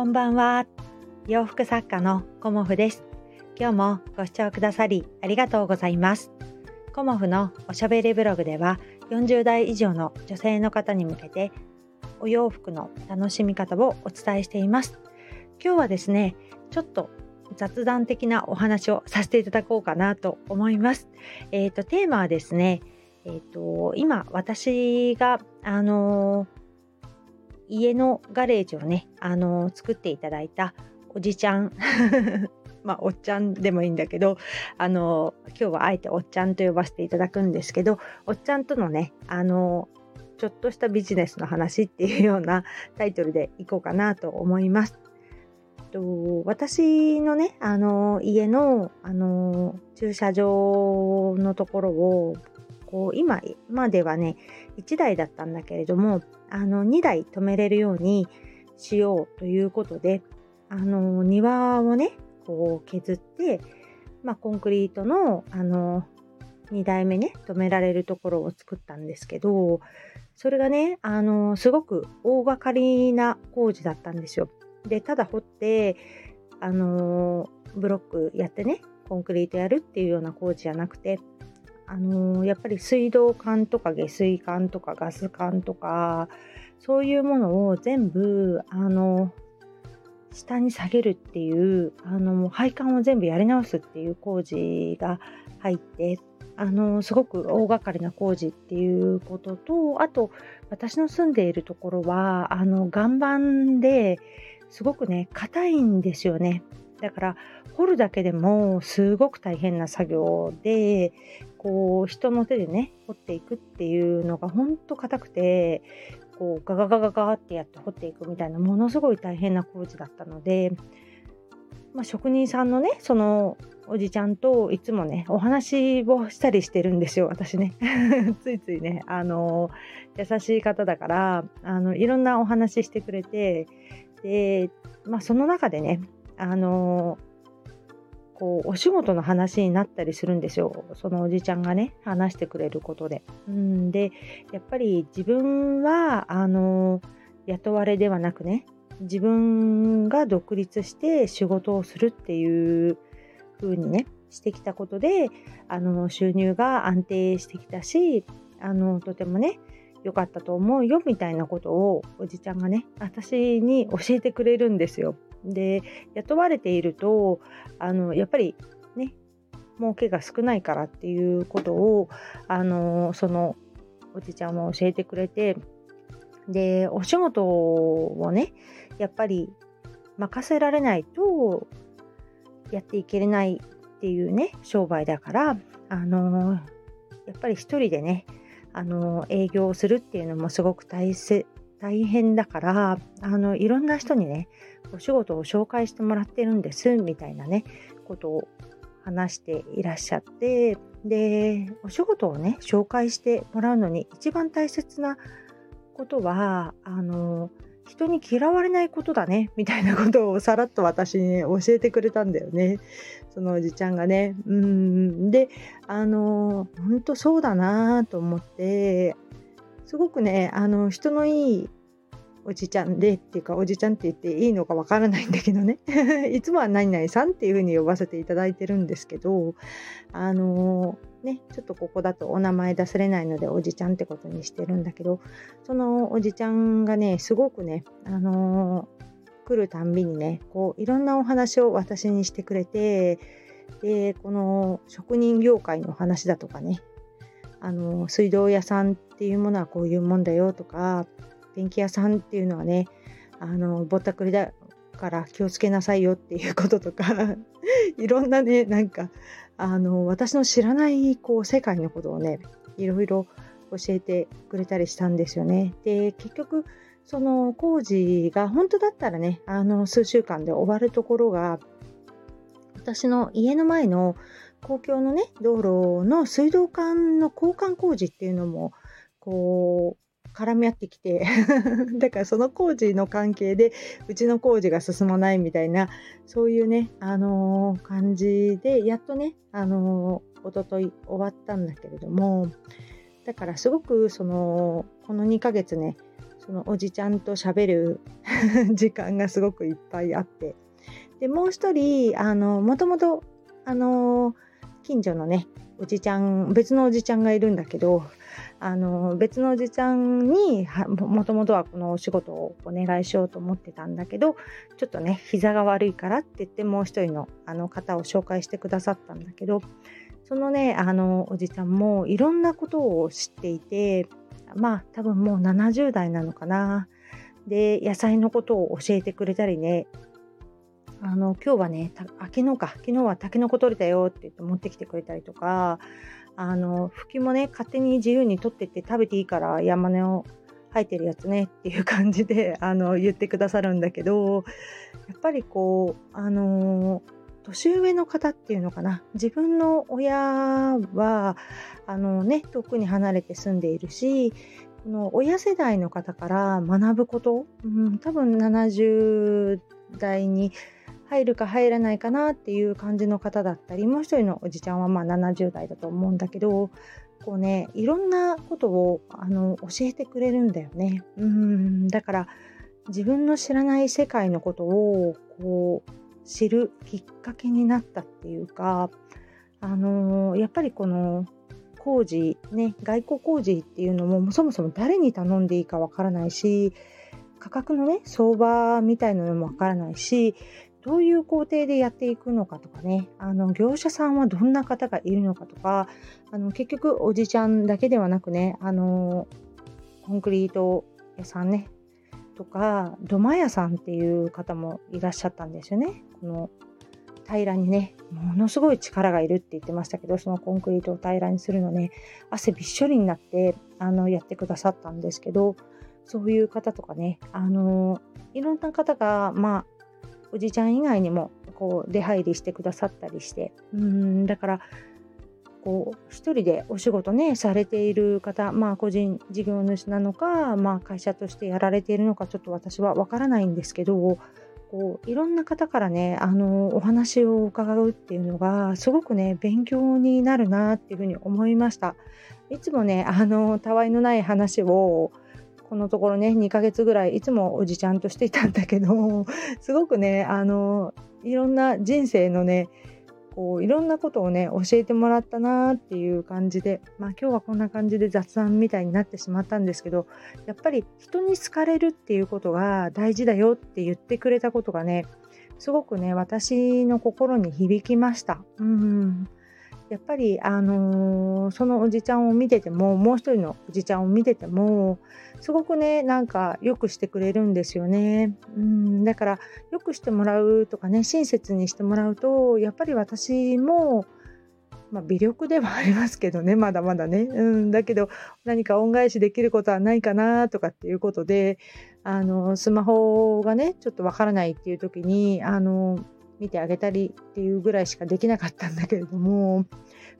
こんばんは。洋服作家のコモフです。今日もご視聴くださりありがとうございます。コモフのおしゃべりブログでは40代以上の女性の方に向けてお洋服の楽しみ方をお伝えしています。今日はですね、ちょっと雑談的なお話をさせていただこうかなと思います。えっ、ー、と、テーマはですね、えっ、ー、と、今私が、あのー家のガレージをね、あのー、作っていただいたおじちゃん まあ、おっちゃんでもいいんだけど、あのー、今日はあえておっちゃんと呼ばせていただくんですけど、おっちゃんとのね、あのー、ちょっとしたビジネスの話っていうような タイトルでいこうかなと思います。と私のね、あの家の、あの駐車場のところをこう今まではね1台だったんだけれどもあの2台止めれるようにしようということであの庭をねこう削って、まあ、コンクリートのあの2台目ね止められるところを作ったんですけどそれがねあのすごく大掛かりな工事だったんですよ。でただ掘ってあのブロックやってねコンクリートやるっていうような工事じゃなくてあのー、やっぱり水道管とか下水管とかガス管とかそういうものを全部あの下に下げるっていうあの配管を全部やり直すっていう工事が入ってあのすごく大掛かりな工事っていうこととあと私の住んでいるところはあの岩盤ですごくね硬いんですよね。だから掘るだけでもすごく大変な作業でこう人の手でね掘っていくっていうのがほんと硬くてこうガガガガガってやって掘っていくみたいなものすごい大変な工事だったので、まあ、職人さんのねそのおじちゃんといつもねお話をしたりしてるんですよ私ね。ついついねあの優しい方だからあのいろんなお話してくれてで、まあ、その中でねあのこうお仕事の話になったりするんですよそのおじちゃんがね話してくれることで。うんでやっぱり自分はあの雇われではなくね自分が独立して仕事をするっていう風にねしてきたことであの収入が安定してきたしあのとてもね良かったと思うよみたいなことをおじちゃんがね私に教えてくれるんですよ。で雇われているとあのやっぱりね儲けが少ないからっていうことをあのそのおじちゃんは教えてくれてでお仕事をねやっぱり任せられないとやっていけれないっていうね商売だからあのやっぱり一人でねあの営業をするっていうのもすごく大切大変だからあのいろんな人にねお仕事を紹介してもらってるんですみたいなねことを話していらっしゃってでお仕事をね紹介してもらうのに一番大切なことはあの人に嫌われないことだねみたいなことをさらっと私に教えてくれたんだよね。そのおじちゃんがね。うん。であの本当そうだなと思ってすごくねあの人のいいおじちゃんでっていうかおじちゃんって言っていいのかわからないんだけどね。いつもは何々さんっていう風に呼ばせていただいてるんですけどあのー、ねちょっとここだとお名前出されないのでおじちゃんってことにしてるんだけどそのおじちゃんがねすごくねあのー、来るたんびにねこういろんなお話を私にしてくれてでこの職人業界の話だとかねあの水道屋さんっていうものはこういうもんだよとか電気屋さんっていうのはねあのぼったくりだから気をつけなさいよっていうこととか いろんなねなんかあの私の知らないこう世界のことをねいろいろ教えてくれたりしたんですよね。で結局その工事が本当だったらねあの数週間で終わるところが私の家の前の公共のね道路の水道管の交換工事っていうのもこう絡み合ってきて だからその工事の関係でうちの工事が進まないみたいなそういうねあのー、感じでやっとねあのー、一昨日終わったんだけれどもだからすごくそのこの2ヶ月ねそのおじちゃんと喋る 時間がすごくいっぱいあってでもう一人あのもともとあの近所のねおじちゃん別のおじちゃんがいるんだけどあの別のおじちゃんにもともとはこのお仕事をお願いしようと思ってたんだけどちょっとね膝が悪いからって言ってもう一人のあの方を紹介してくださったんだけどそのねあのおじちゃんもいろんなことを知っていてまあ多分もう70代なのかな。で野菜のことを教えてくれたりねあの今日はねあ昨日か。昨日はタケノコ取れたよって言って持ってきてくれたりとかあのフもね勝手に自由に取ってって食べていいから山根を生えてるやつねっていう感じで あの言ってくださるんだけどやっぱりこうあの年上の方っていうのかな。自分の親はあのね遠くに離れて住んでいるしこの親世代の方から学ぶこと、うん、多分70代に入るか入らないかなっていう感じの方だったりもう一人のおじちゃんはまあ70代だと思うんだけどこうねいろんなことをあの教えてくれるんだよね。うんだから自分の知らない世界のことをこう知るきっかけになったっていうかあのやっぱりこの工事ね外交工事っていうのもそもそも誰に頼んでいいかわからないし価格のね相場みたいなのもわからないしどういう工程でやっていくのかとかね。あの業者さんはどんな方がいるのかとか。あの結局おじちゃんだけではなくねあのコンクリート屋さんね。とか土間屋さんっていう方もいらっしゃったんですよね。この平らにねものすごい力がいるって言ってましたけどそのコンクリートを平らにするのね汗びっしょりになってあのやってくださったんですけどそういう方とかねあのいろんな方がまあおじちゃん以外にもこう出入りしてくださったりしてうんだからこう一人でお仕事ねされている方まあ個人事業主なのか、まあ、会社としてやられているのかちょっと私はわからないんですけどこういろんな方からねあのお話を伺うっていうのがすごくね勉強になるなっていうふうに思いました。いつもねあのたわいのない話をこのところね2ヶ月ぐらいいつもおじちゃんとしていたんだけど すごくねあのいろんな人生のねこういろんなことをね教えてもらったなっていう感じでまあ今日はこんな感じで雑談みたいになってしまったんですけどやっぱり人に好かれるっていうことが大事だよって言ってくれたことがねすごくね私の心に響きました。うんやっぱり、あのー、そのおじちゃんを見ててももう一人のおじちゃんを見ててもすごくねなんかよくしてくれるんですよね。うんだからよくしてもらうとかね親切にしてもらうとやっぱり私も、まあ、微力ではありますけどねまだまだね。うんだけど何か恩返しできることはないかなとかっていうことであのスマホがねちょっとわからないっていう時にあの見てあげたりっていうぐらいしかできなかったんだけれども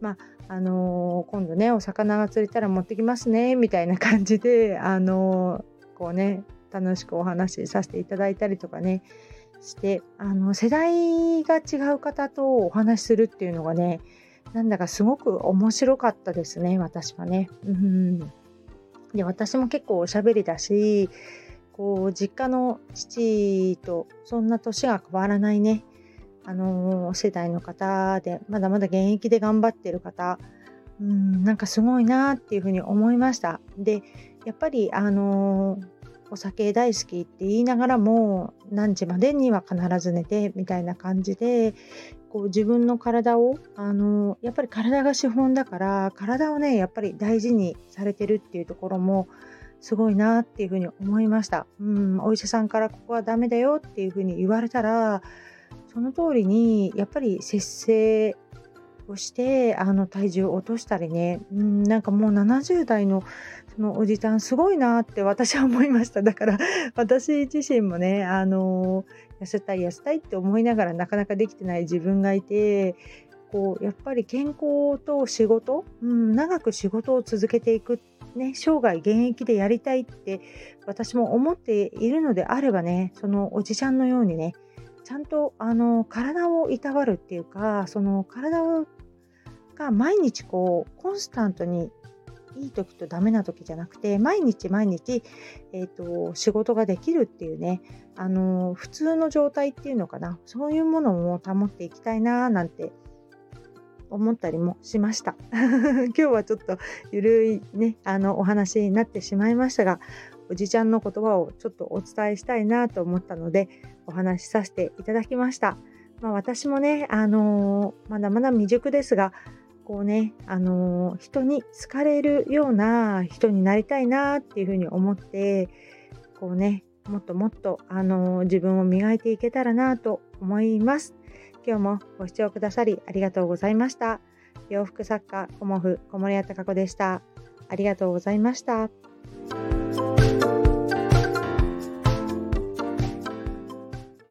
まああのー、今度ねお魚が釣れたら持ってきますねみたいな感じであのー、こうね楽しくお話しさせていただいたりとかねしてあの世代が違う方とお話しするっていうのがねなんだかすごく面白かったですね私はね。うんで私も結構おしゃべりだしこう実家の父とそんな年が変わらないねあのー、世代の方でまだまだ現役で頑張ってる方うんなんかすごいなっていうふうに思いましたでやっぱりあのー、お酒大好きって言いながらも何時までには必ず寝てみたいな感じでこう自分の体をあのー、やっぱり体が資本だから体をねやっぱり大事にされてるっていうところもすごいなっていうふうに思いました。うん、お医者さんからここはダメだよっていうふうに言われたらその通りにやっぱり節制をしてあの体重を落としたりね、うん、なんかもう70代のそのおじちゃんすごいなって私は思いました。だから私自身もねあの痩せたい痩せたいって思いながらなかなかできてない自分がいてこうやっぱり健康と仕事、うん、長く仕事を続けていくね、生涯現役でやりたいって私も思っているのであればねそのおじちゃんのようにねちゃんとあの体をいたわるっていうかその体が毎日こうコンスタントにいい時とダメな時じゃなくて毎日毎日、えーと、仕事ができるっていうねあの普通の状態っていうのかな。そういうものも保っていきたいななんて思ったりもしました。今日はちょっとゆるいねあのお話になってしまいましたがおじちゃんの言葉をちょっとお伝えしたいなと思ったのでお話しさせていただきました。まあ、私もね、あのー、まだまだ未熟ですがこうね、あのー、人に好かれるような人になりたいなっていうふうに思ってこうねもっともっと、あのー、自分を磨いていけたらなと思います。今日もご視聴くださりありがとうございました。洋服作家コモフ小森屋隆子でした。ありがとうございました。